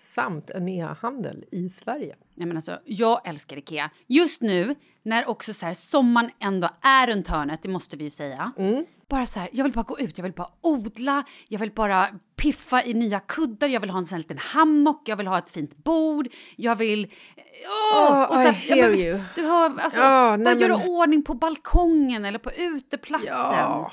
samt en e-handel i Sverige. Nej, men alltså, jag älskar Ikea. Just nu, när också så här, sommaren ändå är runt hörnet, det måste vi ju säga. Bara så här, jag vill bara gå ut, jag vill bara odla, jag vill bara piffa i nya kuddar, jag vill ha en sån här liten hammock, jag vill ha ett fint bord, jag vill... Åh! Oh, så I hear men, you. Du hör, alltså, Ja, bara nej, göra men- ordning på balkongen eller på uteplatsen. Ja,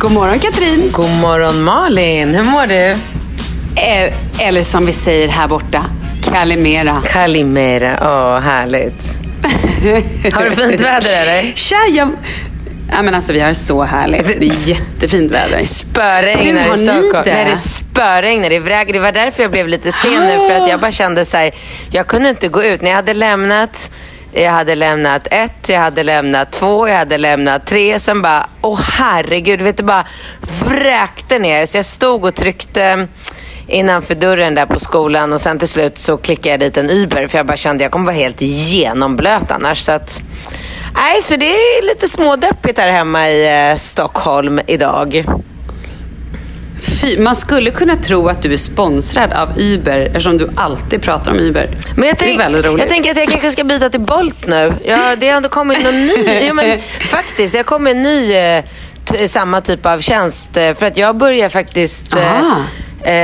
God morgon Katrin! God morgon Malin, hur mår du? Eh, Eller som vi säger här borta, Kalimera. Kalimera, åh härligt. Har du fint väder eller? Tja, jag... Ja, men alltså vi har så härligt. Det är jättefint väder. Spöregnar i Stockholm. det? Nej, det spöregnar, det vräker. Det var därför jag blev lite sen nu. För att jag bara kände så här, jag kunde inte gå ut. När jag hade lämnat, jag hade lämnat ett, jag hade lämnat två, jag hade lämnat tre. Sen bara, åh herregud, vet du, bara vräkte ner. Så jag stod och tryckte innanför dörren där på skolan och sen till slut så klickade jag dit en Uber för jag bara kände jag kommer vara helt genomblöt annars. Så att, nej, så det är lite smådeppigt här hemma i eh, Stockholm idag. Fy, man skulle kunna tro att du är sponsrad av Uber eftersom du alltid pratar om Uber. Men jag, det är tänk, väldigt roligt. jag tänker att jag kanske ska byta till Bolt nu. Ja, det har ändå kommit någon ny. Jo, men faktiskt, det har kommit en ny, eh, samma typ av tjänst. eh, För att jag börjar faktiskt... eh, Ah. Eh,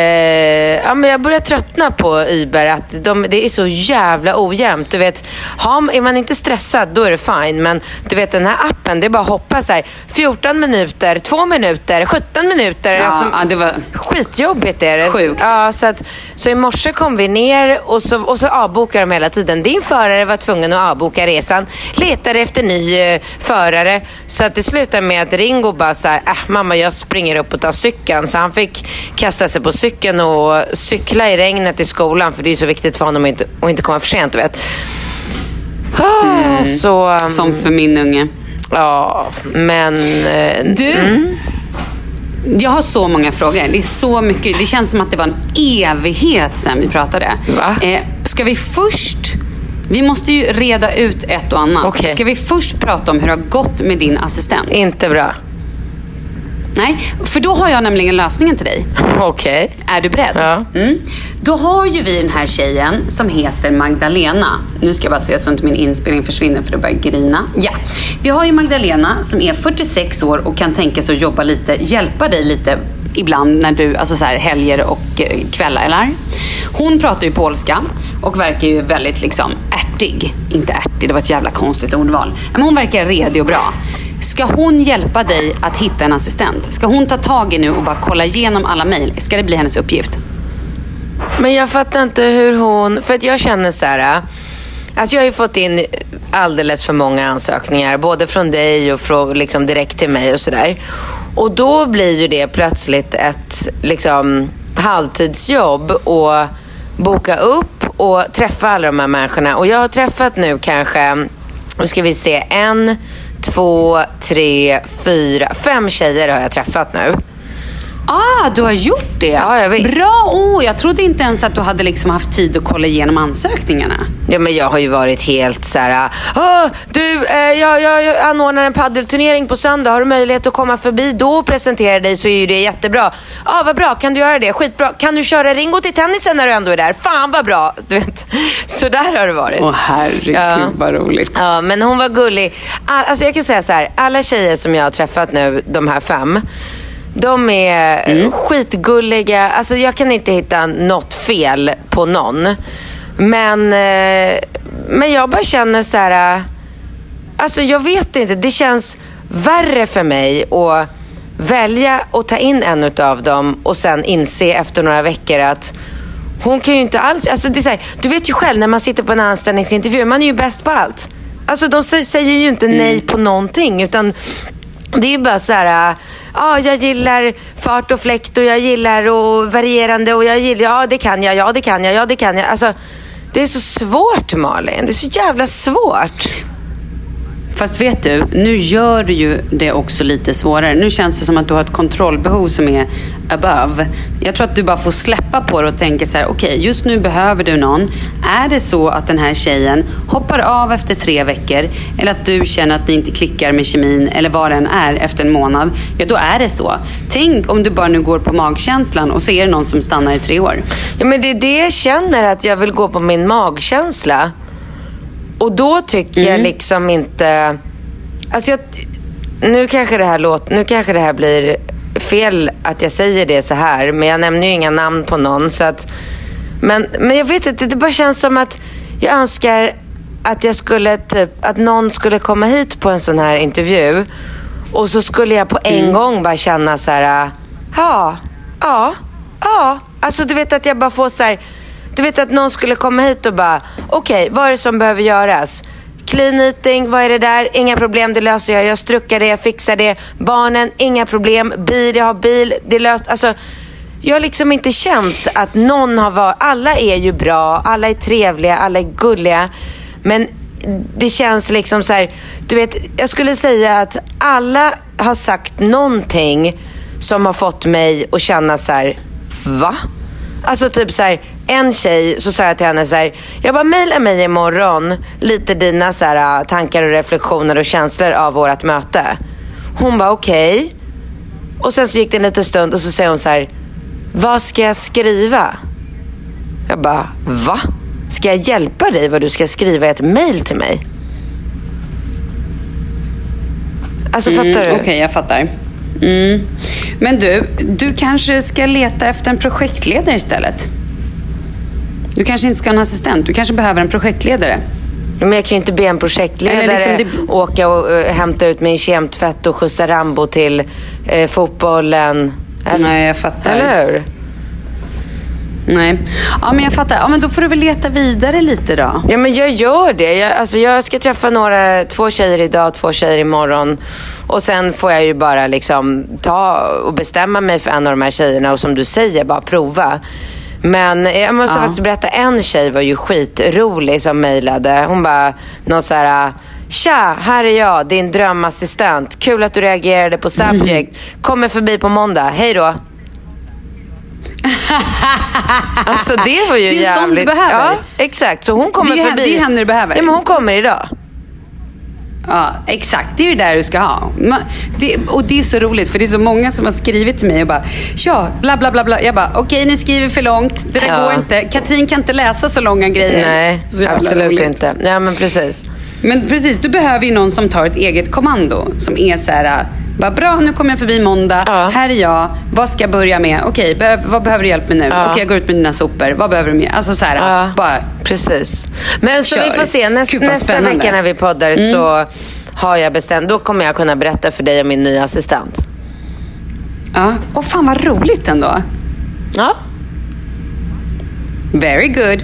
ja, men jag börjar tröttna på Uber. Att de, det är så jävla ojämnt. Du vet, har, är man inte stressad då är det fine. Men du vet den här appen, det är bara att hoppa så här, 14 minuter, 2 minuter, 17 minuter. Ja, Alltså, ja, det var... Skitjobbigt är det. Sjukt. Ja, så, att, så i morse kom vi ner och så, och så avbokar de hela tiden. Din förare var tvungen att avboka resan. Letade efter ny eh, förare. Så att det slutade med att Ringo bara så här, äh, mamma jag springer upp och tar cykeln. Så han fick kasta sig på cykeln och cykla i regnet till skolan. För det är så viktigt för honom att inte, att inte komma för sent, vet. Ah, Så, um, Som för min unge. ja, men... eh, Du, jag har så många frågor. Det är så mycket. Det känns som att det var en evighet sedan vi pratade. Va? Eh, ska vi först... Vi måste ju reda ut ett och annat. Okej. Ska vi först prata om hur det har gått med din assistent? Inte bra. Nej, för då har jag nämligen lösningen till dig. Okej. Är du beredd? Ja. Mm. Då har ju vi den här tjejen som heter Magdalena. Nu ska jag bara se så inte min inspelning försvinner för det börjar grina. Ja. Vi har ju Magdalena som är 46 år och kan tänka sig att jobba lite, hjälpa dig lite ibland när du, alltså så här helger och eh, kvällar. Hon pratar ju polska och verkar ju väldigt liksom ärtig. Inte ärtig, det var ett jävla konstigt ordval. Men hon verkar redig och bra. Ska hon hjälpa dig att hitta en assistent? Ska hon ta tag i nu och bara kolla igenom alla mejl? Ska det bli hennes uppgift? Men jag fattar inte hur hon... För att jag känner så här... Alltså jag har ju fått in alldeles för många ansökningar. Både från dig och från, liksom direkt till mig och sådär. Och då blir ju det plötsligt ett liksom, halvtidsjobb och boka upp och träffa alla de här människorna. Och jag har träffat nu kanske, nu ska vi se, en, två, tre, fyra, fem tjejer har jag träffat nu. Ah, du har gjort det? Ja, ja, visst. Bra! Oh, jag trodde inte ens att du hade liksom haft tid att kolla igenom ansökningarna. Ja, men jag har ju varit helt så här. "Åh, du, eh, jag, jag, jag anordnar en paddelturnering på söndag. Har du möjlighet att komma förbi då och presentera dig så är ju det jättebra. Ja, vad bra. Kan du göra det? Skitbra. Kan du köra Ringo till tennisen när du ändå är där? Fan vad bra. Du vet, så där har det varit. Åh herregud Ja. vad roligt. Ja, men hon var gullig. All, alltså jag kan säga så här, alla tjejer som jag har träffat nu, de här fem, de är Mm. skitgulliga. Alltså jag kan inte hitta något fel på någon. Men, eh, men jag bara känner så här, eh, alltså jag vet inte, det känns värre för mig att välja att ta in en av dem och sen inse efter några veckor att hon kan ju inte alls, alltså det är här, du vet ju själv när man sitter på en anställningsintervju, man är ju bäst på allt. Alltså de sä- säger ju inte nej på någonting utan det är ju bara så här, ja jag gillar fart och fläkt och jag gillar och varierande och jag gillar, ja det kan jag, ja det kan jag, ja det kan jag. Alltså det är så svårt Malin, det är så jävla svårt. Fast vet du, nu gör du ju det också lite svårare. Nu känns det som att du har ett kontrollbehov som är above. Jag tror att du bara får släppa på det och tänka så här, okej, just nu behöver du någon. Är det så att den här tjejen hoppar av efter tre veckor, eller att du känner att ni inte klickar med kemin, eller vad det än är, efter en månad, ja då är det så. Tänk om du bara nu går på magkänslan och så är det någon som stannar i tre år. Ja, men det är det jag känner, att jag vill gå på min magkänsla. Och då tycker jag liksom inte... Alltså jag, nu, kanske det här låter, nu kanske det här blir fel att jag säger det så här, men jag nämner ju inga namn på någon. Så att, men, men jag vet inte, det bara känns som att jag önskar att jag skulle typ, att någon skulle komma hit på en sån här intervju och så skulle jag på en gång bara känna så här, ja, ja, ja. Alltså du vet att jag bara får så här, du vet att någon skulle komma hit och bara, okej, vad är det som behöver göras? Clean eating, vad är det där? Inga problem, det löser jag. Jag struckar det, jag fixar det. Barnen, inga problem. Bil, jag har bil, det är löst. Alltså, jag har liksom inte känt att någon har varit... Alla är ju bra, alla är trevliga, alla är gulliga. Men det känns liksom så här, du vet, jag skulle säga att alla har sagt någonting som har fått mig att känna så här, va? Alltså typ så här, en tjej så sa jag till henne så här, jag bara mejla mig imorgon lite dina så här, tankar och reflektioner och känslor av vårt möte. Hon bara okej. Och sen så gick det en liten stund och så säger hon så här, vad ska jag skriva? Jag bara, va? Ska jag hjälpa dig vad du ska skriva i ett mejl till mig? Alltså fattar du? Okej, jag fattar. Mm. Men du, du kanske ska leta efter en projektledare istället. Du kanske inte ska ha en assistent, du kanske behöver en projektledare. Men jag kan ju inte be en projektledare liksom det- åka och eh, hämta ut min kemtvätt och skjutsa Rambo till eh, fotbollen. Eller, Nej, jag fattar. eller hur? Nej. Ja, men jag fattar. Ja, men då får du väl leta vidare lite då. Ja, men jag gör det. Jag, alltså, jag ska träffa några, två tjejer idag, två tjejer imorgon. Och sen får jag ju bara liksom ta och bestämma mig för en av de här tjejerna och som du säger, bara prova. Men jag måste Ja. faktiskt berätta, en tjej var ju skitrolig som mejlade. Hon bara, någon så här... Tja, här är jag, din drömassistent. Kul att du reagerade på Subject. Kommer förbi på måndag. Hej då. Alltså det var ju Det är ju sånt du jävligt... behöver. Ja, exakt. Så hon kommer Det är förbi. det är henne du behöver. Ja, men hon kommer idag. Ja, exakt. Det är ju det där du ska ha. Det, och det är så roligt för det är så många som har skrivit till mig och bara ja, bla bla bla bla. Jag bara okej, ni skriver för långt. Det där Ja. går inte. Katrin kan inte läsa så långa grejer. Nej, absolut roligt. inte. Ja, men precis. Men precis, du behöver ju någon som tar ett eget kommando. Som är så här, bara bra nu kommer jag förbi måndag. Ja. Här är jag. Vad ska jag börja med? Okej, behöv, vad behöver du hjälp med nu? Ja. Okej, jag går ut med dina sopor. Vad behöver du mer? Alltså så här, Ja, bara precis. Men så Kör. vi får se. Näst, Gud, vad nästa. Mm. vecka när vi poddar så har jag bestämt. Då kommer jag kunna berätta för dig om min nya assistent. Ja. Och fan vad roligt ändå. Ja. Very good.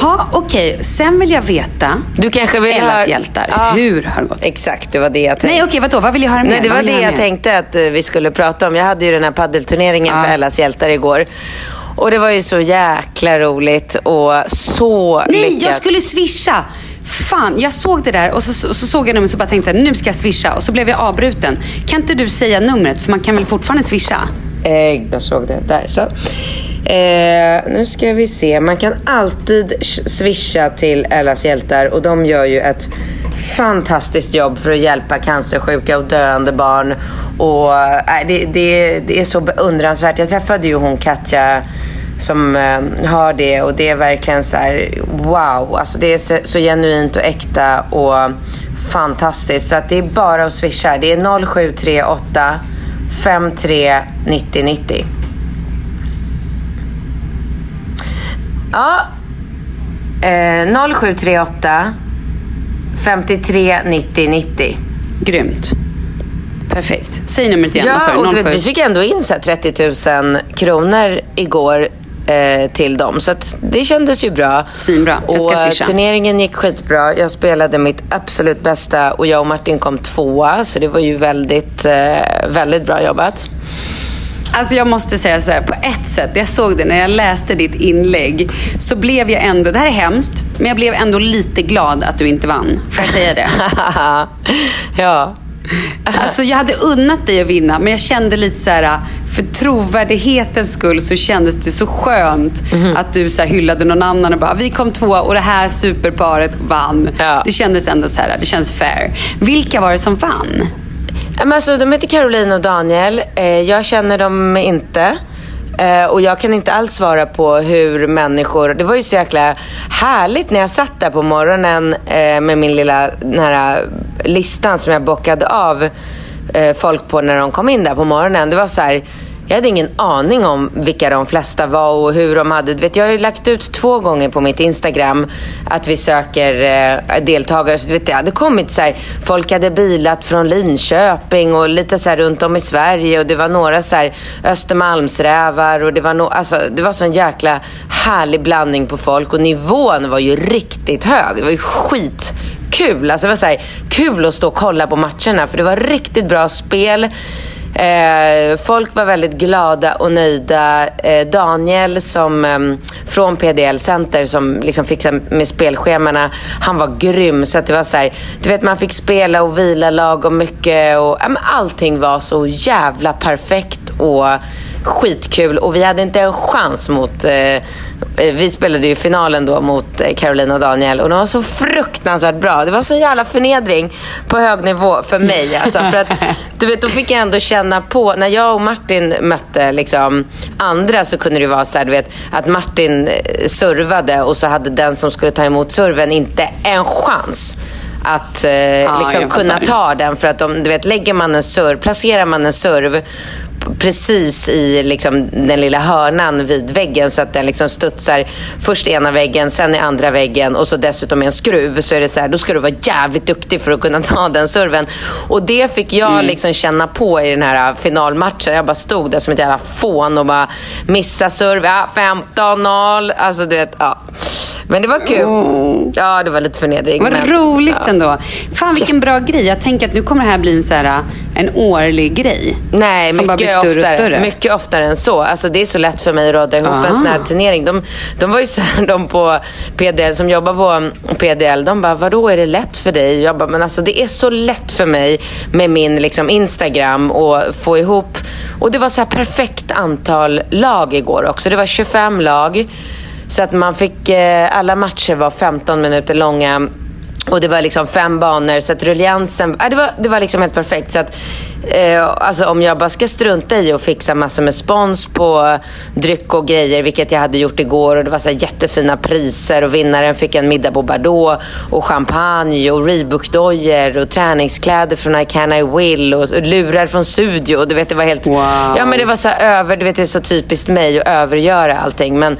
Ha, okej. Sen vill jag veta Du kanske vill Ellas höra- hjältar. Ja. Hur har det gått? Exakt, det var det jag tänkte. Nej, okej, vadå? Vad vill jag höra mer? Nej, det var det jag mer? tänkte att eh, vi skulle prata om. Jag hade ju den här paddelturneringen Ja. för Ellas hjältar igår. Och det var ju så jäkla roligt och så Nej, lyckat. jag skulle swisha. Fan, jag såg det där och så, så, så såg jag numret och så bara tänkte jag, nu ska jag swisha. Och så blev jag avbruten. Kan inte du säga numret? För man kan väl fortfarande swisha? Eh, jag såg det. Där så. Eh, nu ska vi se. Man kan alltid swisha till Ellas hjältar och de gör ju ett fantastiskt jobb för att hjälpa cancersjuka och döende barn. Och, eh, det, det, det är så beundransvärt. Jag träffade ju hon Katja som eh, har det och det är verkligen så här wow. Alltså det är så, så genuint och äkta och fantastiskt. Så att det är bara att swisha. Det är 0738 53 90 90. Ja. Eh, 0738 53 90 90. Grymt. Perfekt. Säg numret igen. Ja, och du vet, 07? vi fick ändå in så här 30 000 kronor igår eh, till dem. Så det kändes ju bra. Svinbra. Jag ska och swisha. turneringen gick skitbra. Jag spelade mitt absolut bästa och jag och Martin kom tvåa. Så det var ju väldigt, eh, väldigt bra jobbat. Alltså jag måste säga så här, på ett sätt, jag såg det när jag läste ditt inlägg, så blev jag ändå, det här är hemskt, men jag blev ändå lite glad att du inte vann. Får jag säga det? ja. Alltså jag hade unnat dig att vinna, men jag kände lite så här, för trovärdighetens skull så kändes det så skönt Mhm. att du så här hyllade någon annan och bara, vi kom två och det här superparet vann. Ja. Det kändes ändå så här, det känns fair. Vilka var det som vann? Men alltså, de heter Caroline och Daniel. Eh, jag känner dem inte. Eh, och jag kan inte alls svara på hur människor... Det var ju så jäkla härligt när jag satt där på morgonen eh, med min lilla den här listan som jag bockade av eh, folk på när de kom in där på morgonen. Det var så här... Jag hade ingen aning om vilka de flesta var och hur de hade... Du vet, jag har ju lagt ut två gånger på mitt Instagram att vi söker eh, deltagare. Så du vet, det hade kommit så här, folk hade bilat från Linköping och lite så här runt om i Sverige. Och det var några så här Östermalmsrävar och det var, no, alltså, det var sån jäkla härlig blandning på folk. Och nivån var ju riktigt hög. Det var ju skitkul. Alltså, det var så här, kul att stå och kolla på matcherna för det var riktigt bra spel. Eh, folk var väldigt glada och nöjda. Eh, Daniel som, eh, från PDL Center som liksom fixade med spelschemana, han var grym. Så att det var så här, du vet man fick spela och vila lagom mycket. Och, ja, allting var så jävla perfekt och skitkul. Och vi hade inte en chans mot... Eh, vi spelade ju finalen då mot eh, Caroline och Daniel och de var så fruktansvärt bra. Det var så jävla förnedring på hög nivå för mig. Alltså, för att, du vet, då fick jag ändå känna på, när jag och Martin mötte liksom, andra så kunde det vara så här, du vet, att Martin eh, servade och så hade den som skulle ta emot serven inte en chans. att eh, liksom jag kunna ta den. För att om, du vet, lägger man en serv, placerar man en serv precis i liksom, den lilla hörnan vid väggen så att den liksom studsar först ena väggen, sen i andra väggen och så dessutom med en skruv. Så är det så här, då ska du vara jävligt duktig för att kunna ta den serven. Och det fick jag Mm. liksom känna på i den här finalmatchen. Jag bara stod där som ett jävla fån och bara missa serv. Ja, 15-0. Alltså du vet, ja. Men det var kul. Ja, det var lite förnedring. Vad men- roligt ja. ändå. Fan vilken bra grej. Jag tänker att nu kommer det här bli en, så här, en årlig grej. Nej, som bara blir större oftare, och större. mycket oftare än så. Alltså, det är så lätt för mig att råda ihop Ah. en sån här turnering. De, de var ju så här, de på PDL som jobbar på PDL, de bara, vadå är det lätt för dig? Jag bara, men alltså det är så lätt för mig med min liksom, Instagram och få ihop. Och det var så här perfekt antal lag igår också. Det var 25 lag. Så att man fick, eh, alla matcher var 15 minuter långa. Och det var liksom fem banor, så att rulliansen, äh, det, var, det var liksom helt perfekt. Så att, eh, alltså om jag bara ska strunta i att fixa massor med spons på dryck och grejer, vilket jag hade gjort igår. Och det var så jättefina priser och vinnaren fick en middag på Bardot och champagne och Reebok-dojor och träningskläder från I Can I Will och lurar från Studio. Och du vet, det var helt... Wow. Ja, men det var så över, du vet, det är så typiskt mig att övergöra allting. Men,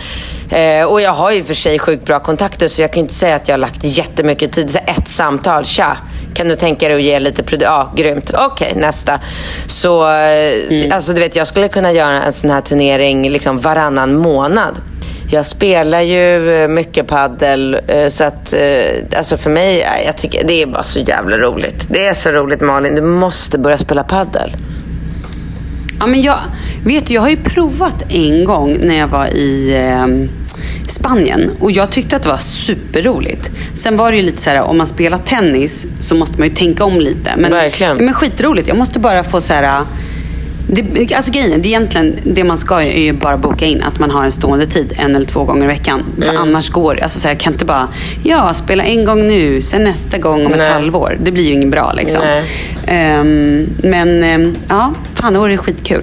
eh, och jag har ju för sig sjukt bra kontakter så jag kan ju inte säga att jag har lagt jättemycket tid. Så ett samtal, tja. Kan du tänka dig att ge lite produ- Ja, grymt. Okej, nästa. Så, eh, så- alltså du vet, jag skulle kunna göra en sån här turnering liksom varannan månad. Jag spelar ju mycket paddel eh, så att eh, alltså för mig, jag tycker det är bara så jävla roligt. Det är så roligt Malin, du måste börja spela paddel. Ja, men jag, vet du, jag har ju provat en gång när jag var i eh, Spanien och jag tyckte att det var superroligt. Sen var det ju lite så här, om man spelar tennis så måste man ju tänka om lite. Men, Verkligen. Men skitroligt. Jag måste bara få så här... Det, alltså grejen det är egentligen det man ska är ju bara boka in att man har en stående tid en eller två gånger i veckan. För Mm. annars går. Alltså så här, jag kan inte bara, ja spela en gång nu, sen nästa gång om Nej. ett halvår. Det blir ju inget bra liksom. Ehm, men ehm, ja, fan det vore skitkul.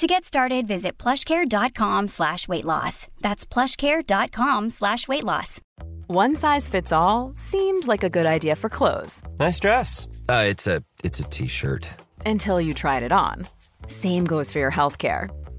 To get started, visit plushcare.com slash weight loss. That's plushcare.com slash weight loss. One size fits all seemed like a good idea for clothes Nice dress. Uh, it's a it's a t-shirt. until you tried it on. Same goes for your healthcare.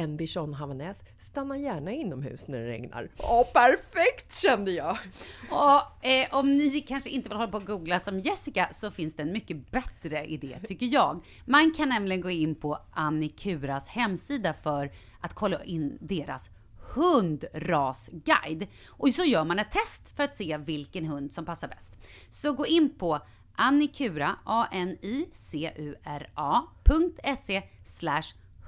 En bichon havanäs stannar gärna inomhus när det regnar. Ja, perfekt kände jag! Och eh, om ni kanske inte vill hålla på och googla som Jessica så finns det en mycket bättre idé tycker jag. Man kan nämligen gå in på Annikuras hemsida för att kolla in deras hundrasguide. Och så gör man ett test för att se vilken hund som passar bäst. Så gå in på annikura, a-n-i-c-u-r-a.se slash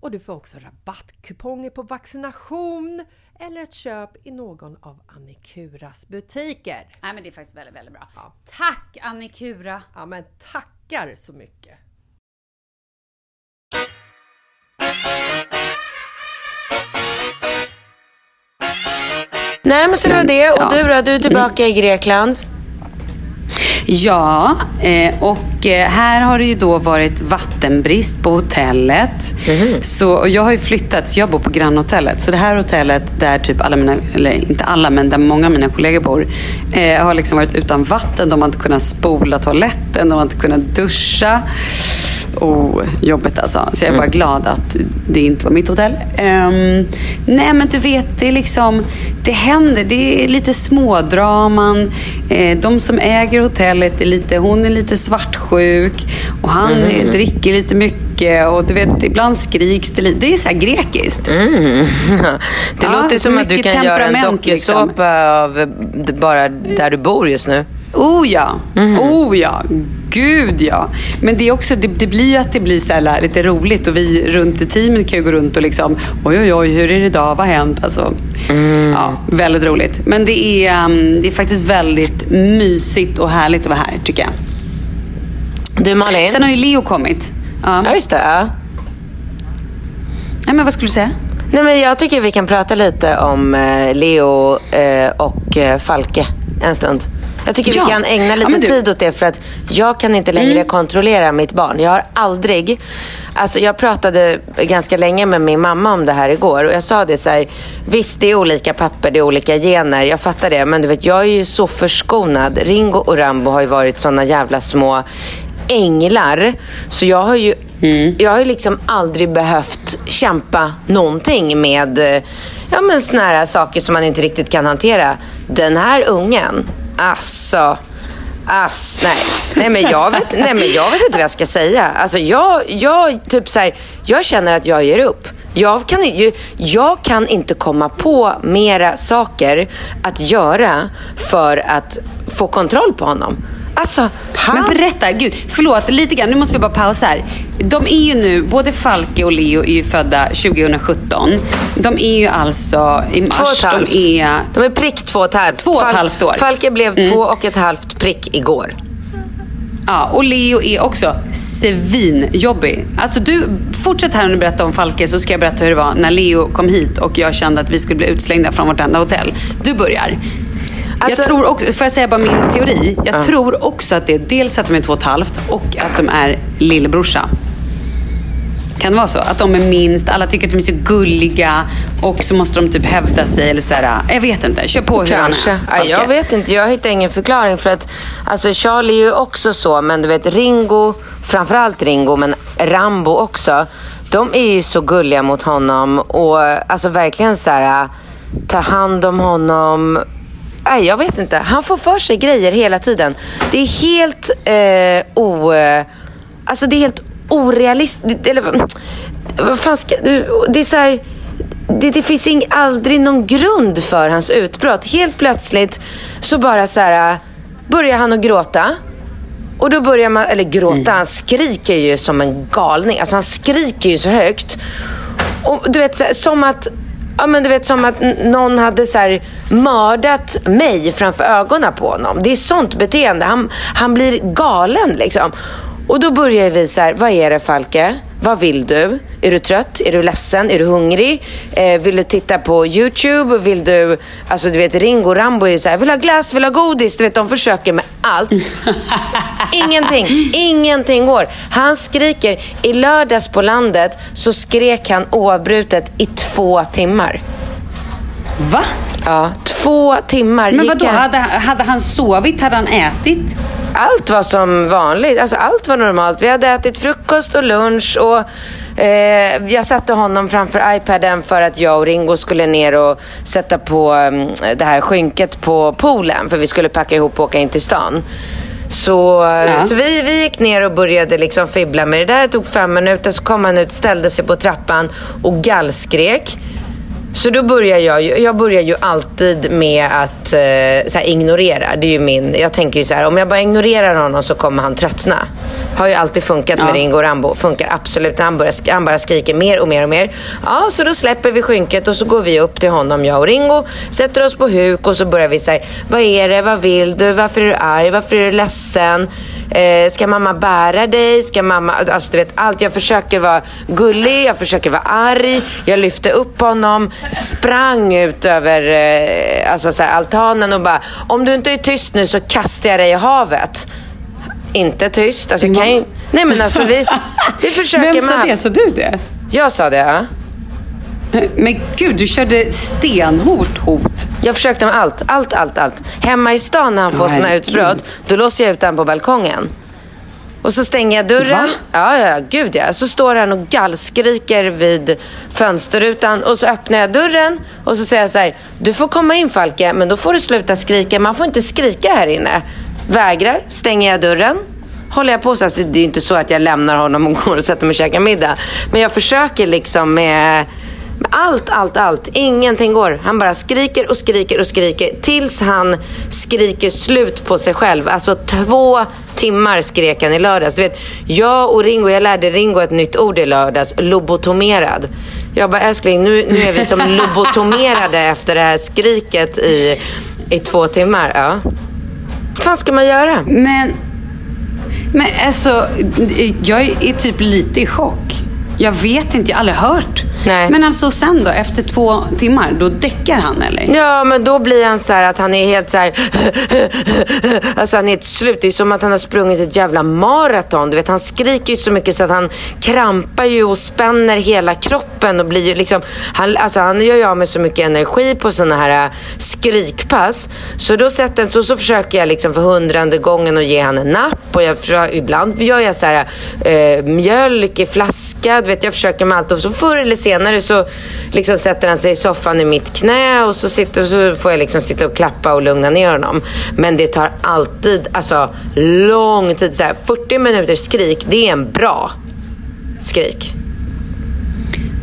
och du får också rabattkuponger på vaccination eller ett köp i någon av Annikuras butiker. Nej, men det är faktiskt väldigt, väldigt bra. Ja. Tack Annikura! Ja, men tackar så mycket! Nej men så det var det. Och du då? Du är tillbaka i Grekland. Ja, eh, och eh, här har det ju då varit vattenbrist på hotellet. Så, och jag har ju flyttat, så jag bor på grannhotellet. Så det här hotellet där typ alla mina, eller inte alla, men där många av mina kollegor bor, eh, har liksom varit utan vatten. De har inte kunnat spola toaletten, de har inte kunnat duscha. Oh, jobbigt alltså. Så jag är bara glad att det inte var mitt hotell. Ehm, nej men du vet, det är liksom, det händer. Det är lite smådraman. Eh, de som äger hotellet är lite, hon är lite svartsjuk och han eh, dricker lite mycket och du vet, ibland skriks det lite. Det är så här grekiskt. Det Ja, låter som att du kan göra en temperament, dokusåpa liksom. av eh, bara där du bor just nu. Oh ja, oh ja, gud ja. Men det är också, det, det blir att det blir så här lite roligt och vi runt i teamet kan ju gå runt och liksom, oj oj oj, hur är det idag, vad har hänt? Alltså, ja, väldigt roligt. Men det är, um, det är faktiskt väldigt mysigt och härligt att vara här tycker jag. Du Malin? Sen har ju Leo kommit. Ja. Ja just det. Ja. Nej, men vad skulle du säga? Nej, men jag tycker vi kan prata lite om eh, Leo eh, och eh, Falke en stund. Jag tycker Ja. vi kan ägna Ja, lite du- tid åt det för att jag kan inte längre kontrollera mitt barn. Jag har aldrig... Alltså jag pratade ganska länge med min mamma om det här igår och jag sa det så här. Visst, det är olika papper, det är olika gener. Jag fattar det. Men du vet, jag är ju så förskonad. Ringo och Rambo har ju varit såna jävla små änglar. Så jag har ju jag har ju liksom aldrig behövt kämpa någonting med eh, ja, men såna här saker som man inte riktigt kan hantera. Den här ungen, alltså. Ass, nej. Nej, men jag vet, nej men jag vet inte vad jag ska säga. Alltså jag, jag, typ så här, jag känner att jag ger upp. Jag kan, jag kan inte komma på mera saker att göra för att få kontroll på honom. Alltså, han... Men berätta, gud, förlåt, lite grann, nu måste vi bara pausa här. De är ju nu, både Falke och Leo är ju födda 2017. De är ju alltså i mars, Två och ett halvt. de är... De är prick två och ett halvt. Två och ett halvt år. Falke blev två och ett halvt prick igår. Ja, och Leo är också svinjobbig. Alltså du, fortsätt här och berätta om Falke så ska jag berätta hur det var när Leo kom hit och jag kände att vi skulle bli utslängda från vårt enda hotell. Du börjar. Alltså- jag tror också, får jag säga bara min teori? Jag tror också att det är dels att de är två och ett halvt och att de är lillebrorsa. Kan det vara så? Att de är minst, alla tycker att de är så gulliga och så måste de typ hävda sig eller så här, jag vet inte. Kör på hur Kanske. han är. Ja, jag vet inte. Jag hittar ingen förklaring. För att alltså Charlie är ju också så. Men du vet Ringo, framförallt Ringo, men Rambo också. De är ju så gulliga mot honom och alltså verkligen så här tar hand om honom. Nej, jag vet inte. Han får för sig grejer hela tiden. Det är helt eh, o... Eh, alltså det är helt orealistiskt. Eller vad fan ska. Det är så här, Det, det finns ing, aldrig någon grund för hans utbrott. Helt plötsligt så bara så här börjar han att gråta. Och då börjar man, eller gråta, han skriker ju som en galning. Alltså han skriker ju så högt. Och du vet, så här, som att Ja men du vet som att någon hade så här mördat mig framför ögonen på honom. Det är sånt beteende. Han, han blir galen liksom. Och då börjar vi så här, vad är det Falke? Vad vill du? Är du trött? Är du ledsen? Är du hungrig? Eh, vill du titta på YouTube? Vill du, alltså du vet Ringo och Rambo är ju så här, vill ha glass, vill ha godis? Du vet de försöker med allt. ingenting, ingenting går. Han skriker, i lördags på landet så skrek han oavbrutet i två timmar. Va? Ja, två timmar Men vadå, han. hade, hade han sovit? Hade han ätit? Allt var som vanligt. Alltså, allt var normalt. Vi hade ätit frukost och lunch och eh, jag satte honom framför iPaden för att jag och Ringo skulle ner och sätta på mm, det här skynket på poolen för vi skulle packa ihop och åka in till stan. Så, Ja. så vi, vi gick ner och började liksom fibbla med det där. Det tog fem minuter, så kom han ut, ställde sig på trappan och gallskrek. Så då börjar jag ju, jag börjar ju alltid med att eh, så här, ignorera. Det är ju min, jag tänker ju så här, om jag bara ignorerar honom så kommer han tröttna. Har ju alltid funkat med Ja. Ringo och Rambo. Funkar absolut. Han, börjar, han bara skriker mer och mer och mer. Ja, så då släpper vi skynket och så går vi upp till honom, jag och Ringo. Sätter oss på huk och så börjar vi säga, vad är det, vad vill du, varför är du arg, varför är du ledsen? Eh, ska mamma bära dig? Ska mamma... Alltså du vet allt. Jag försöker vara gullig, jag försöker vara arg. Jag lyfte upp honom, sprang ut över eh, alltså, så här, altanen och bara, om du inte är tyst nu så kastar jag dig i havet. Inte tyst. Alltså, jag kan ju... Nej men alltså vi, vi försöker Vem sa med det? Sa du det? Jag sa det, ja. Men gud, du körde stenhårt hot. Jag försökte med allt. Allt, allt, allt. Hemma i stan när han får sina utbrott, då låser jag ut honom på balkongen. Och så stänger jag dörren. Va? Ja, ja, gud ja. Så står han och gallskriker vid fönsterrutan. Och så öppnar jag dörren och så säger jag så här. Du får komma in Falke, men då får du sluta skrika. Man får inte skrika här inne. Vägrar, stänger jag dörren. Håller jag på så. Alltså, det är ju inte så att jag lämnar honom och går och sätter mig och käkar middag. Men jag försöker liksom med med allt, allt, allt. Ingenting går. Han bara skriker och skriker och skriker tills han skriker slut på sig själv. Alltså två timmar skrek han i lördags. Du vet, jag och Ringo, jag lärde Ringo ett nytt ord i lördags. Lobotomerad. Jag bara, älskling, nu, nu är vi som lobotomerade efter det här skriket i, i två timmar. Ja. Vad fan ska man göra? Men, men alltså, jag är typ lite i chock. Jag vet inte, jag har aldrig hört. Nej. Men alltså sen då, efter två timmar, då däckar han eller? Ja, men då blir han så här att han är helt så här... Alltså han är ett slut. Det är som att han har sprungit ett jävla maraton. Du vet, han skriker ju så mycket så att han krampar ju och spänner hela kroppen och blir ju liksom... Han, alltså han gör ju av med så mycket energi på såna här äh, skrikpass. Så då sätter, så, så försöker jag liksom för hundrade gången att ge han en napp. Och jag försöker, ibland gör jag så här äh, mjölk i flaska. Du vet, jag försöker med allt. Och så förr eller senare Senare så liksom sätter han sig i soffan i mitt knä och så, sitter, så får jag liksom sitta och klappa och lugna ner honom. Men det tar alltid alltså, lång tid. Så här, 40 minuters skrik, det är en bra skrik.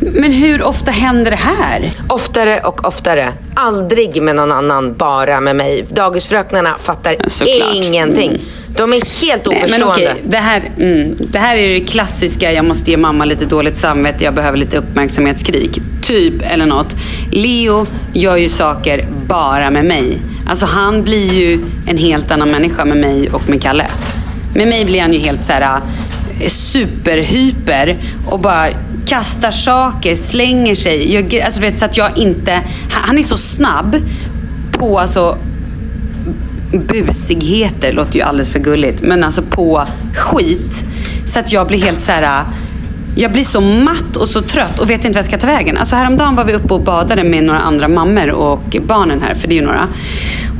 Men hur ofta händer det här? Oftare och oftare. Aldrig med någon annan, bara med mig. Dagisfröknarna fattar såklart. ingenting. Mm. De är helt Nej, men oförstående. okej, det här, mm, det här är det klassiska, jag måste ge mamma lite dåligt samvete, jag behöver lite uppmärksamhetskrig. Typ, eller något. Leo gör ju saker bara med mig. Alltså han blir ju en helt annan människa med mig och med Kalle. Med mig blir han ju helt så här är superhyper och bara kastar saker, slänger sig. Jag, alltså, du vet, så att jag inte... Han, han är så snabb på alltså busigheter låter ju alldeles för gulligt. Men alltså på skit. Så att jag blir helt så här. Jag blir så matt och så trött och vet inte vad jag ska ta vägen. Alltså häromdagen var vi uppe och badade med några andra mammor och barnen här, för det är ju några.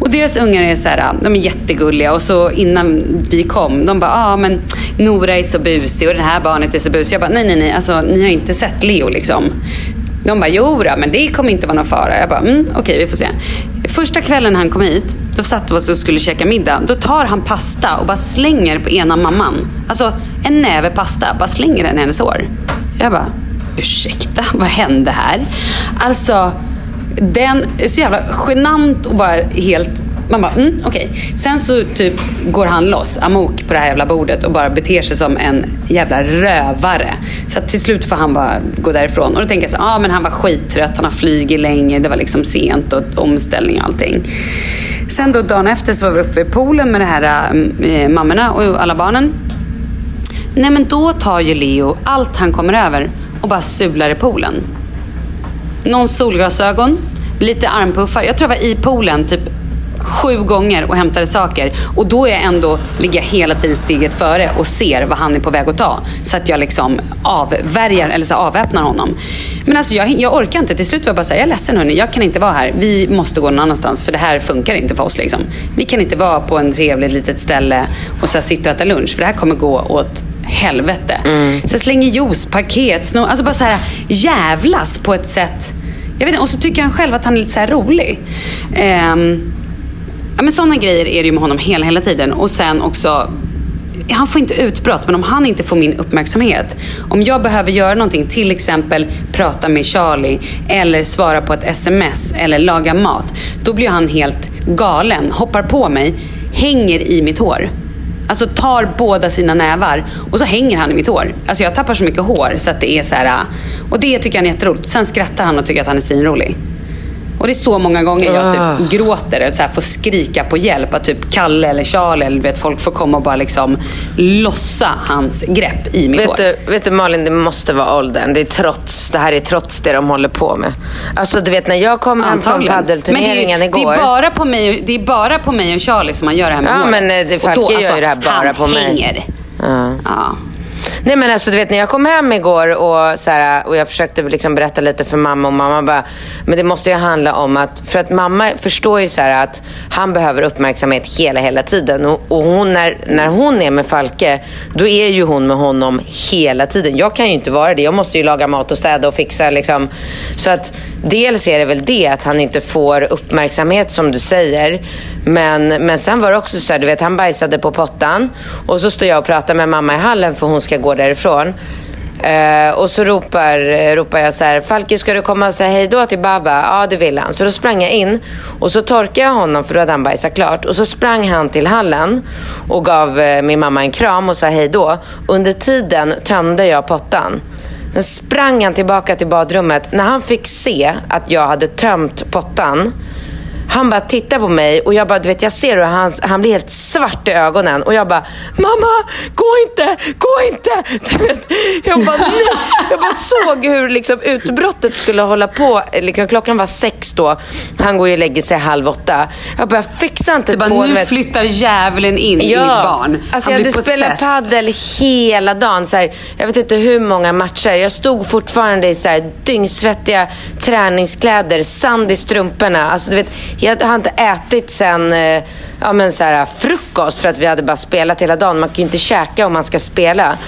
Och deras ungar är så här, de är jättegulliga och så innan vi kom, de bara, ja ah, men Nora är så busig och det här barnet är så busig. Jag bara, nej nej nej, alltså ni har inte sett Leo liksom. De bara, jo då, men det kommer inte vara någon fara. Jag bara, mm, okej okay, vi får se. Första kvällen han kom hit, då satt vi oss och skulle käka middag. Då tar han pasta och bara slänger på ena mamman. Alltså en näve pasta, bara slänger den i hennes hår. Jag bara, ursäkta, vad hände här? Alltså, den är så jävla genant och bara helt man bara, mm, okej. Okay. Sen så typ går han loss, amok, på det här jävla bordet och bara beter sig som en jävla rövare. Så till slut får han bara gå därifrån. Och då tänker jag så ja ah, men han var skittrött, han har flugit länge, det var liksom sent och omställning och allting. Sen då dagen efter så var vi uppe vid poolen med de här äh, äh, mammorna och alla barnen. Nej men då tar ju Leo allt han kommer över och bara sular i poolen. Någon solglasögon, lite armpuffar. Jag tror jag var i poolen typ sju gånger och hämtade saker. Och då är jag ändå, ligger jag hela tiden steget före och ser vad han är på väg att ta. Så att jag liksom avvärjar, eller så avväpnar honom. Men alltså jag, jag orkar inte. Till slut var jag bara säga, jag är ledsen hörni, jag kan inte vara här. Vi måste gå någon annanstans för det här funkar inte för oss. Liksom. Vi kan inte vara på en trevligt litet ställe och så sitta och äta lunch. För det här kommer gå åt helvete. Mm. Så jag slänger juicepaket, snor, alltså bara så här jävlas på ett sätt. Jag vet inte, och så tycker han själv att han är lite så rolig. Um, Ja, men sådana grejer är det ju med honom hela, hela tiden. Och sen också han får inte utbrott, men om han inte får min uppmärksamhet. Om jag behöver göra någonting, till exempel prata med Charlie eller svara på ett sms eller laga mat. Då blir han helt galen, hoppar på mig, hänger i mitt hår. Alltså tar båda sina nävar och så hänger han i mitt hår. Alltså jag tappar så mycket hår så att det är så här. Äh. Och det tycker han är jätteroligt. Sen skrattar han och tycker att han är svinrolig. Och det är så många gånger jag typ ah. gråter eller så här får skrika på hjälp. Att typ Kalle eller Charlie eller vet, folk får komma och bara liksom lossa hans grepp i mitt vet hår. Du, vet du Malin, det måste vara åldern. Det, är trots, det här är trots det de håller på med. Alltså du vet när jag kom hem från paddelturneringen igår. Det är, bara på mig, det är bara på mig och Charlie som man gör det här med Ja håret. men eh, det, Falke gör ju det här bara på mig. Han hänger. Ja. ja. Nej men alltså du vet när jag kom hem igår och, så här, och jag försökte liksom berätta lite för mamma och mamma bara, men det måste ju handla om att, för att mamma förstår ju så här att han behöver uppmärksamhet hela, hela tiden. Och, och hon, när, när hon är med Falke, då är ju hon med honom hela tiden. Jag kan ju inte vara det. Jag måste ju laga mat och städa och fixa liksom. Så att dels är det väl det att han inte får uppmärksamhet som du säger. Men, men sen var det också så här, du vet han bajsade på pottan och så står jag och pratar med mamma i hallen för hon ska gå därifrån. Uh, och så ropar, eh, ropar jag så här, Falki ska du komma och säga hej då till Baba? Ja det vill han. Så då sprang jag in och så torkade jag honom för då hade han bajsat klart. Och så sprang han till hallen och gav uh, min mamma en kram och sa hej då. Under tiden tömde jag pottan. Sen sprang han tillbaka till badrummet. När han fick se att jag hade tömt pottan han bara tittar på mig och jag bara, du vet, jag ser hur han, han blir helt svart i ögonen och jag bara, mamma, gå inte, gå inte! Du vet, jag, bara, jag bara såg hur liksom, utbrottet skulle hålla på. Liksom, klockan var sex då, han går ju och lägger sig halv åtta. Jag bara, fixa inte Du bara, två, nu vet. flyttar djävulen in ja, i mitt barn. Alltså, han jag hade spelat padel hela dagen. Så här, jag vet inte hur många matcher. Jag stod fortfarande i så här, dyngsvettiga träningskläder, sand i strumporna. Alltså, du vet, jag har inte ätit sen eh, ja, men så här, frukost för att vi hade bara spelat hela dagen. Man kan ju inte käka om man ska spela.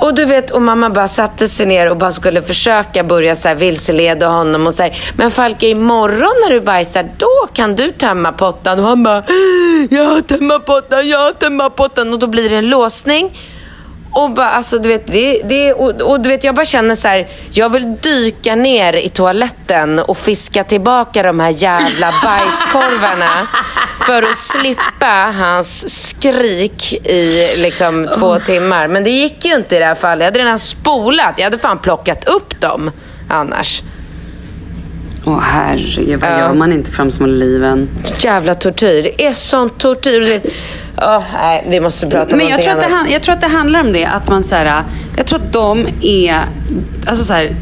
Och du vet, och mamma bara satte sig ner och bara skulle försöka börja så här vilseleda honom och säga Men Falke, imorgon när du bajsar, då kan du tömma pottan. Och han bara, äh, jag tömmer pottan, jag tömmer pottan. Och då blir det en låsning. Och, bara, alltså, du vet, det, det, och, och, du vet, jag bara känner så här, jag vill dyka ner i toaletten och fiska tillbaka de här jävla bajskorvarna för att slippa hans skrik i liksom två timmar. Men det gick ju inte i det här fallet. Jag hade redan spolat. Jag hade fan plockat upp dem annars. Åh oh, herregud, vad ja. gör man inte fram som liven? Jävla tortyr. Det är sån tortyr. Oh, nej, vi måste prata om Men jag tror, att det, jag tror att det handlar om det, att man så här, jag tror att de är, alltså så här,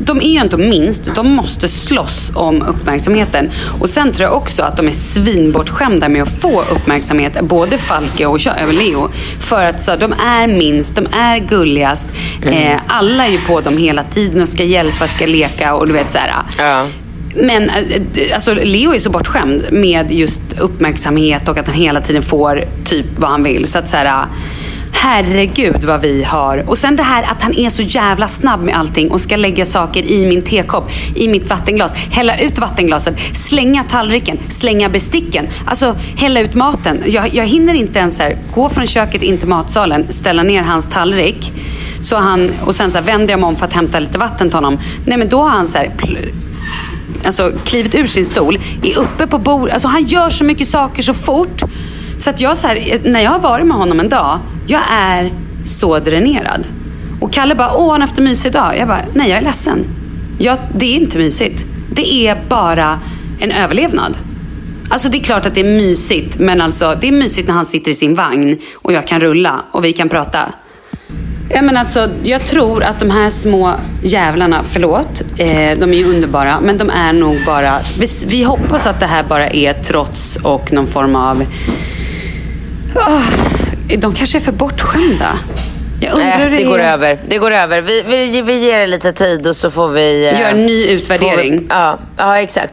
de är ju inte minst, de måste slåss om uppmärksamheten. Och sen tror jag också att de är svinbortskämda med att få uppmärksamhet, både Falke och Leo. För att så, de är minst, de är gulligast. Mm. Eh, alla är ju på dem hela tiden och ska hjälpa, ska leka och du vet så här. Ja. Men eh, alltså, Leo är så bortskämd med just uppmärksamhet och att han hela tiden får typ vad han vill. Så att så här, eh, herregud vad vi har. Och sen det här att han är så jävla snabb med allting och ska lägga saker i min tekopp, i mitt vattenglas. Hälla ut vattenglaset, slänga tallriken, slänga besticken. Alltså hälla ut maten. Jag, jag hinner inte ens här, gå från köket in till matsalen, ställa ner hans tallrik. Så han, och sen så här, vänder jag mig om för att hämta lite vatten till honom. Nej men då har han så här, alltså, klivit ur sin stol, är uppe på bordet. Alltså, han gör så mycket saker så fort. Så att jag, så här, eh, när jag har varit med honom en dag, jag är så dränerad. Och Kalle bara, åh han har haft en mysig dag. Jag bara, nej jag är ledsen. Jag, det är inte mysigt. Det är bara en överlevnad. Alltså det är klart att det är mysigt, men alltså det är mysigt när han sitter i sin vagn och jag kan rulla och vi kan prata. Ja, men alltså, jag tror att de här små jävlarna, förlåt, eh, de är ju underbara, men de är nog bara... Vi, vi hoppas att det här bara är trots och någon form av... Åh, de kanske är för bortskämda. Jag undrar Nej, det, det går är. över. Det går över. Vi, vi, vi ger det lite tid och så får vi... eh, Gör en ny utvärdering. Vi, ja, ja, exakt.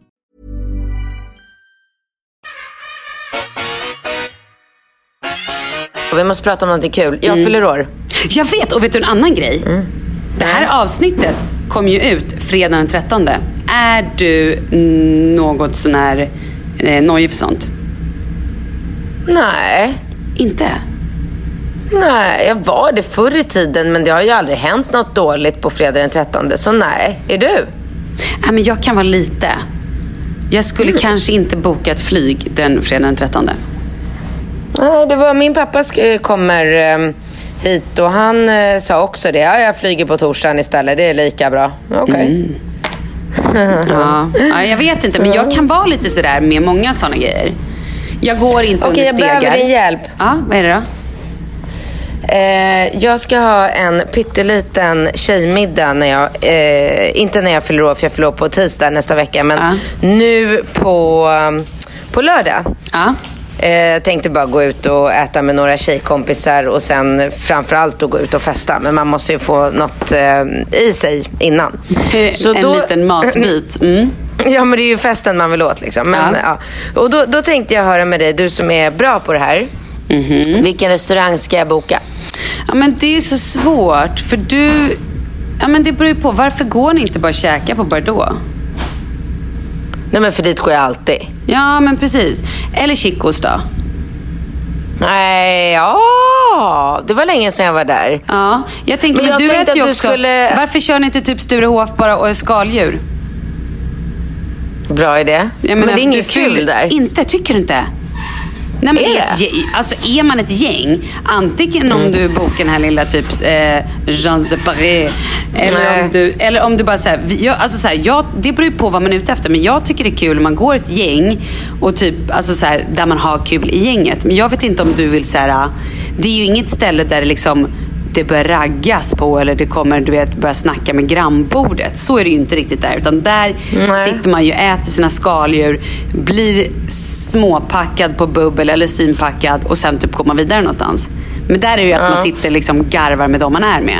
Och vi måste prata om någonting kul. Jag Mm. fyller år. Jag vet, och vet du en annan grej? Det här avsnittet kom ju ut fredagen den 13. Är du mm, något sån här eh, nojig för sånt? Nej. Inte? Nej, jag var det förr i tiden men det har ju aldrig hänt något dåligt på fredag den 13. Så nej, är du? Nej, men jag kan vara lite. Jag skulle kanske inte boka ett flyg den fredagen den 13. Nej, det var min pappa sk- kommer eh, hit och han eh, sa också det. Ja, jag flyger på torsdagen istället. Det är lika bra. Okej. Ja. ja, jag vet inte, men jag kan vara lite sådär med många sådana grejer. Jag går inte Okej, jag under stegar. behöver din hjälp. Ja, vad är det då? Eh, jag ska ha en pytteliten tjejmiddag när jag, eh, inte när jag fyller år för jag fyller år på tisdag nästa vecka, men Ja. nu på, um, på lördag. Ja. Eh, tänkte bara gå ut och äta med några tjejkompisar och sen framförallt att gå ut och festa. Men man måste ju få något eh, i sig innan. en liten matbit. Mm. Ja, men det är ju festen man vill åt. Liksom. Men, Ja. ja. Och då, då tänkte jag höra med dig, du som är bra på det här. Mhm. Vilken restaurang ska jag boka? Ja, men det är ju så svårt, för du... Ja, men det beror ju på. Varför går ni inte bara och käka på Bordeaux? Nej, men för dit går jag alltid. Ja, men precis. Eller Chicos då? Nej, ja. Det var länge sedan jag var där. Ja, jag tänker, Men men, jag du äter ju också... skulle- Varför kör ni inte typ Sturehof bara och är skaldjur? Bra idé. Jag men menar, det är inget kul där. Inte, tycker du inte? Nej, men Är ett, gäng- alltså, är man ett gäng, antingen Mm. om du bokar den här lilla typ eh, Jean Separé, eller om du, eller om du bara såhär, jag, alltså, så här, jag, det beror ju på vad man är ute efter. Men jag tycker det är kul om man går ett gäng och typ, alltså, så här, där man har kul i gänget. Men jag vet inte om du vill säga det är ju inget ställe där det liksom det börjar raggas på eller det kommer, du vet, börja snacka med grannbordet. Så är det ju inte riktigt där. Utan där Nej. sitter man ju, äter sina skaldjur, blir småpackad på bubbel eller svinpackad och sen typ går man vidare någonstans. Men där är det ju att Ja. man sitter liksom garvar med dem man är med.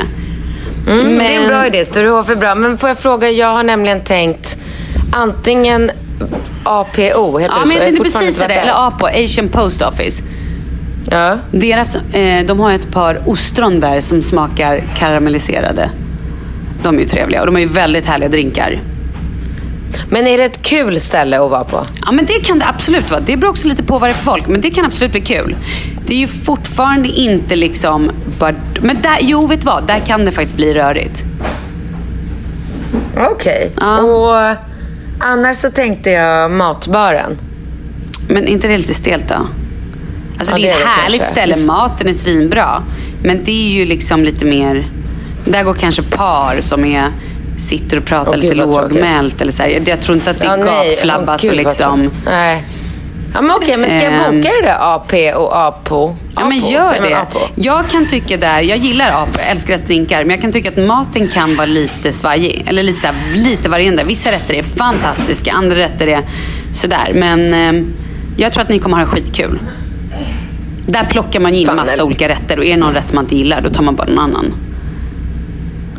Mm, Det är en bra idé. Sturehof är bra. Men får jag fråga, jag har nämligen tänkt antingen APO, heter Ja, det så? men jag tänkte precis det. Eller APO, Asian Post Office. Ja. Deras, eh, de har ett par ostron där som smakar karamelliserade. De är ju trevliga och de har ju väldigt härliga drinkar. Men är det ett kul ställe att vara på? Ja, men det kan det absolut vara. Det beror också lite på vad det är för folk, men det kan absolut bli kul. Det är ju fortfarande inte liksom bara... Men där, jo, vet du vad? Där kan det faktiskt bli rörigt. Okej. Och annars så tänkte jag matbaren. Men inte det lite stelt då? Alltså Ja, det är är ett det härligt kanske. ställe, maten är svinbra. Men det är ju liksom lite mer... Där går kanske par som är, sitter och pratar Åh, lite lågmält. Eller så här. Jag, tror inte att det Ja, nej. gapflabbas Åh, och liksom... Nej. Ja, men okej, men ska jag Ehm. boka det där AP och APO? Ja men gör det. Jag kan tycka där, jag gillar jag älskar deras drinkar. Men jag kan tycka att maten kan vara lite svajig. Eller lite, så här, lite varierande. Vissa rätter är fantastiska, andra rätter är sådär. Men eh, jag tror att ni kommer ha skitkul. Där plockar man in Fan, massa eller- olika rätter och är det någon rätt man inte gillar då tar man bara någon annan.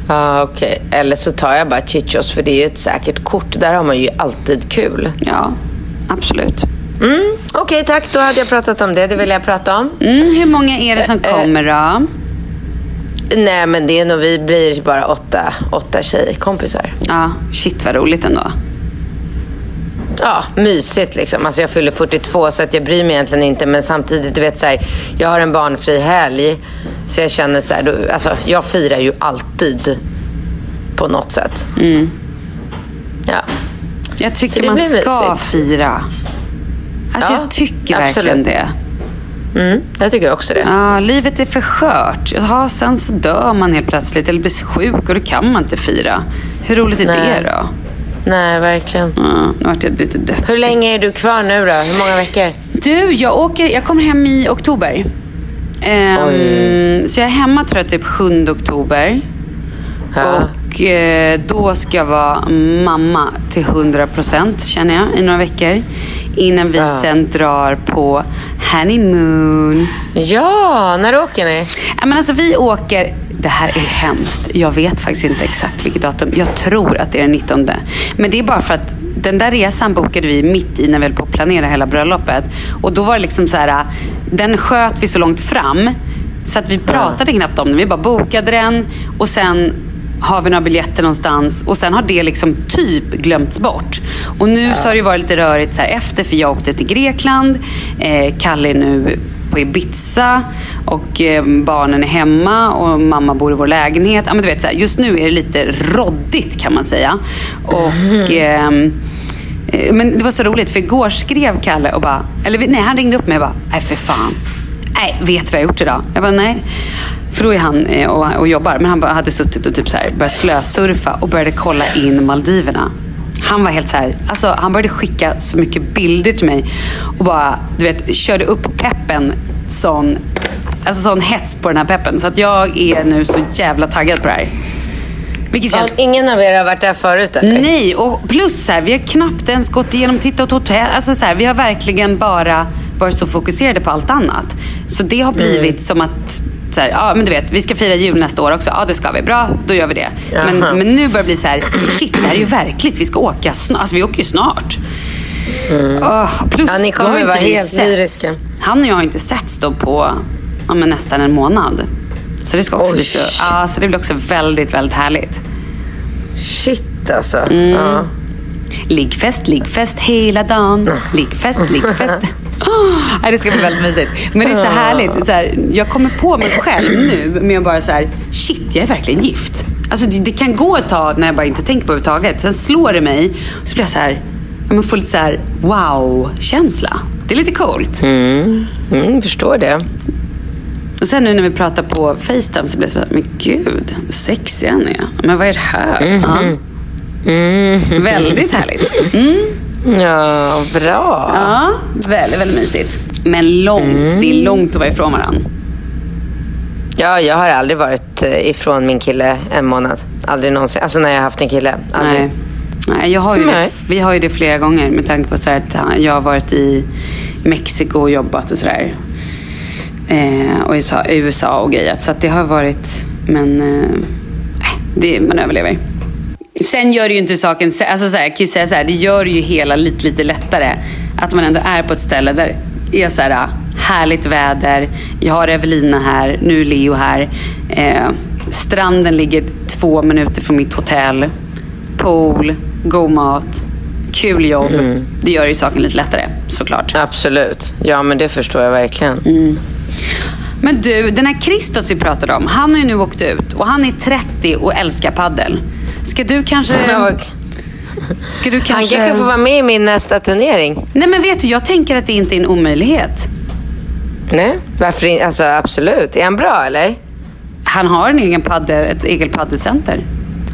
Ja, okej. Eller så tar jag bara Chichos för det är ju ett säkert kort. Där har man ju alltid kul. Ja, absolut. Mm, okej, tack. Då hade jag pratat om det. Det vill jag prata om. Mm, hur många är det som Eh, kommer då? Nej, men det är nog, vi blir bara åtta, åtta tjejer, kompisar. Ja, shit vad roligt ändå. Ja, mysigt liksom. Alltså jag fyller 42 så att jag bryr mig egentligen inte. Men samtidigt, du vet så här, jag har en barnfri helg. Så jag känner så här, då, alltså jag firar ju alltid på något sätt. Mm. Ja. Jag tycker man ska mysigt. fira. Alltså Ja, jag tycker absolut. verkligen det. Mm, jag tycker också det. Ja, livet är för skört. Ja, sen så dör man helt plötsligt eller blir sjuk och då kan man inte fira. Hur roligt är Nej. det då? Nej, verkligen. Ja, nu vart jag lite deppig. Hur länge är du kvar nu då? Hur många veckor? Du, jag åker, jag kommer hem i oktober. Oj. så jag är hemma tror jag typ 7 oktober. Ja. Och eh, då ska jag vara mamma till 100% känner jag i några veckor. Innan vi Ja. sen drar på honeymoon. Ja, när åker ni? Ja, men alltså vi åker, det här är hemskt. Jag vet faktiskt inte exakt vilket datum. Jag tror att det är den 19. Men det är bara för att den där resan bokade vi mitt i när vi höll på att planera hela bröllopet. Och då var det liksom så här, den sköt vi så långt fram. Så att vi pratade knappt om den. Vi bara bokade den och sen har vi några biljetter någonstans och sen har det liksom typ glömts bort. Och nu så har det varit lite rörigt så här efter för jag åkte till Grekland. Eh, Kalle är nu på Ibiza och eh, barnen är hemma och mamma bor i vår lägenhet. Ja, men du vet, så här, just nu är det lite roddigt kan man säga. Och, ehm, eh, men det var så roligt för igår skrev Kalle och bara, eller nej han ringde upp mig och bara, nej för fan. Nej, vet du vad jag har gjort idag? Jag bara, nej. För då är han eh, och, och jobbar. Men han hade suttit och typ så här, börjat slösurfa och började kolla in Maldiverna. Han var helt så här, alltså han började skicka så mycket bilder till mig och bara, du vet, körde upp peppen sån, alltså sån hets på den här peppen. Så att jag är nu så jävla taggad på det här. Vilket Ja, känns ingen av er har varit där förut eller? Nej, och plus så här, vi har knappt ens gått igenom tittat hotell. Alltså så här, vi har verkligen bara varit så fokuserade på allt annat. Så det har blivit Mm. som att så här, ja, men du vet, vi ska fira jul nästa år också. Ja, det ska vi. Bra, då gör vi det. Men, men nu börjar det bli så här, shit, det här är ju verkligt. Vi ska åka snart. Alltså, vi åker ju snart. Åh, plus, Mm. Ja, ni kommer vara helt lyriska. Han och jag har inte setts då på ja, nästan en månad. Så det ska också bli så, ja, så det blir också väldigt, väldigt härligt. Shit alltså. Mm. Ja. Liggfest, liggfest hela dagen. Liggfest, liggfest. Nej, det ska bli väldigt mysigt. Men det är så härligt. Så här, jag kommer på mig själv nu med att bara så här, shit, jag är verkligen gift. Alltså, det, det kan gå ett tag när jag bara inte tänker på det överhuvudtaget. Sen slår det mig och så blir jag så här, men får lite så här wow-känsla. Det är lite coolt. Mm. Mm, förstår det. Och sen nu när vi pratar på Facetime så blir jag så här, men gud, vad sexig han är. Men vad är det här? Ja. Väldigt härligt. Mm. Ja, bra. Ja, väldigt, väldigt mysigt. Men långt. Det är långt att vara ifrån varandra. Ja, jag har aldrig varit eh, ifrån min kille en månad. Aldrig någonsin. Alltså när jag har haft en kille. Aldrig. Nej. Nej, jag har ju Nej. Det, vi har ju det flera gånger med tanke på så här att jag har varit i Mexiko och jobbat och sådär. Eh, och i USA, och grejat. Så det har varit, men eh, det, man överlever. Sen gör det ju inte saken, alltså så här, jag kan ju säga så här, det gör ju hela lite, lite lättare. Att man ändå är på ett ställe där det är så här, härligt väder, jag har Evelina här, nu är Leo här. Eh, stranden ligger två minuter från mitt hotell. Pool, god mat, kul jobb. Det gör ju saken lite lättare, såklart. Absolut. Ja, men det förstår jag verkligen. Men du, den här Kristos vi pratade om, han har ju nu åkt ut och han är 30 och älskar paddel. Ska du kanske... Ska du kanske... Han kanske får vara med i min nästa turnering. Nej men vet du, jag tänker att det inte är en omöjlighet. Nej, varför inte? Alltså absolut. Är han bra eller? Han har en egen paddel, ett eget paddelcenter.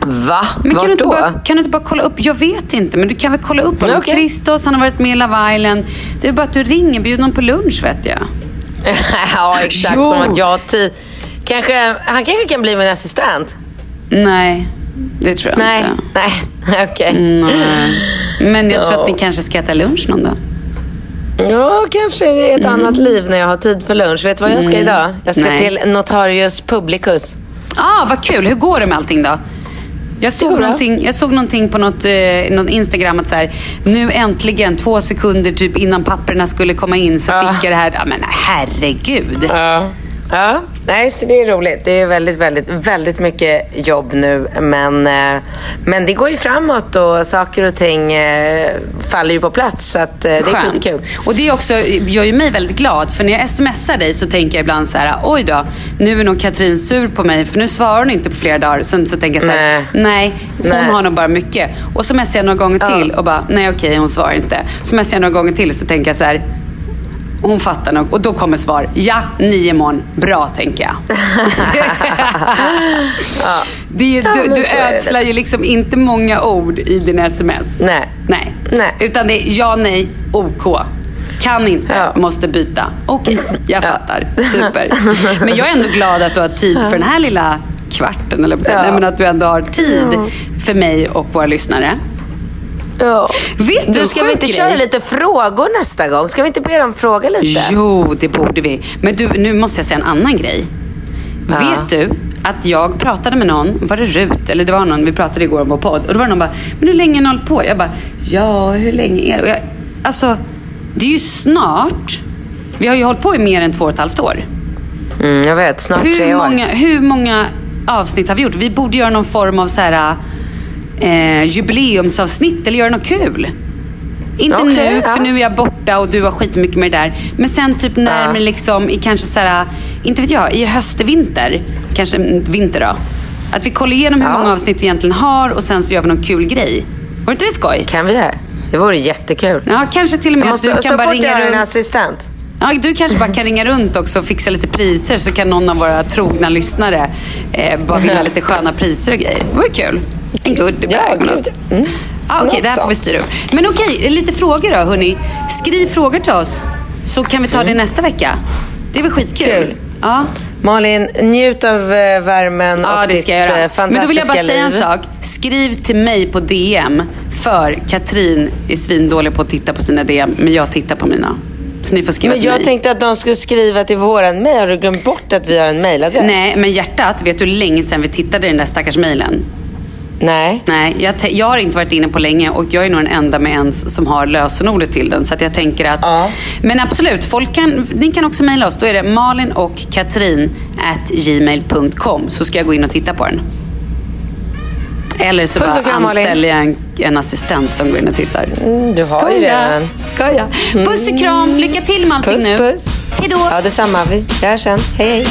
Va? Men kan Vart du, inte då? bara, kan du inte bara kolla upp? Jag vet inte, men du kan väl kolla upp honom. Okej. Kristos, han har varit med i Love Island. Det är bara att du ringer, bjud honom på lunch vet jag. ja, exakt. Jo. Som att jag har tid. Kanske, han kanske kan bli min assistent? Nej, det tror jag Nej, inte. nej, okej. Nej. Men jag tror att ni kanske ska äta lunch någon dag. Ja, kanske i ett annat liv när jag har tid för lunch. Vet du vad jag ska Mm. idag? Jag ska Nej. till Notarius Publicus. Ah, vad kul. Hur går det med allting då? Jag såg, någonting, jag såg någonting på något, eh, någon Instagram att så här, nu äntligen, två sekunder typ innan papperna skulle komma in så Ja. fick jag det här. Ja, men herregud. Ja. Ja, nej, så det är roligt. Det är väldigt, väldigt, väldigt mycket jobb nu. Men, eh, men det går ju framåt och saker och ting eh, faller ju på plats. Så eh, det är Skönt. skitkul. Och det är också, gör ju mig väldigt glad. För när jag smsar dig så tänker jag ibland så här, oj då, nu är nog Katrin sur på mig för nu svarar hon inte på flera dagar. Sen så tänker jag så här, Nej. nej, hon Nej. har nog bara mycket. Och så messar jag några gånger Ja. till och bara, nej okej hon svarar inte. Så messar jag några gånger till så tänker jag så här, hon fattar nog. Och då kommer svar, ja, nio imorgon. Bra tänker jag. det är ju, Ja, du men du ödslar ju liksom inte många ord i dina sms. Nej. Nej. Nej. Utan det är ja, nej, OK. Kan inte, Ja. måste byta. Okej, jag fattar. Super. Men jag är ändå glad att du har tid för den här lilla kvarten, eller Ja. Nej, men att du ändå har tid för mig och våra lyssnare. Ja. Vet du, Du, ska vi inte grej? köra lite frågor nästa gång? Ska vi inte be dem fråga lite? Jo, det borde vi. Men du, nu måste jag säga en annan grej. Ja. Vet du att jag pratade med någon, var det Rut? Eller det var någon, vi pratade igår om vår podd. Och då var det någon bara, men hur länge har ni hållit på? Jag bara, ja, hur länge är det? Och jag, alltså, det är ju snart. Vi har ju hållit på i mer än två och ett halvt år. Mm, jag vet, snart Hur tre år. många, hur många avsnitt har vi gjort? Vi borde göra någon form av så här, eh, jubileumsavsnitt eller göra något kul. Inte Okej, nu, ja. för nu är jag borta och du har skitmycket med det där. Men sen typ närmare liksom i kanske så här, inte vet jag, i höst, vinter. Kanske vinter då. Att vi kollar igenom hur Ja. många avsnitt vi egentligen har och sen så gör vi någon kul grej. Vore inte det skoj? Kan vi det? Det vore jättekul. Ja, kanske till och med Jag att du måste, kan så bara fort jag ringa har en runt. assistent. Ja, du kanske bara kan ringa runt också och fixa lite priser så kan någon av våra trogna lyssnare eh, bara vinna lite sköna priser och grejer. Det vore kul. En goodiebag. Ja, eller gud. något. Mm. Ja, okej, Något det här får vi styra upp. Men okej, lite frågor då hörni. Skriv frågor till oss så kan vi ta det nästa vecka. Det är väl skitkul? Mm. Kul. Ja. Malin, njut av eh, värmen Ja, och det ditt ska jag eh, göra. fantastiska Men då vill jag bara säga en liv. sak. Skriv till mig på DM. För Katrin är svindålig på att titta på sina DM, men jag tittar på mina. Så ni får skriva Men till jag mig. tänkte att de skulle skriva till våran mejl. Har du glömt bort att vi har en mejladress? Nej, men hjärtat, vet du hur länge sedan vi tittade i den där stackars mejlen? Nej. Nej, jag, jag har inte varit inne på länge och jag är nog den enda med ens som har lösenordet till den. Så jag tänker att... Ja. Men absolut, folk kan, ni kan också mejla oss. Då är det malin och katrin at gmail.com så ska jag gå in och titta på den. Eller så Puss bara anställer jag en, en assistent som går in och tittar. Mm, du har ju redan. Skoja. Puss och kram, lycka till med allting Puss, nu. puss. Hej då. Ja, detsamma. Vi hörs sen. Hej, hej.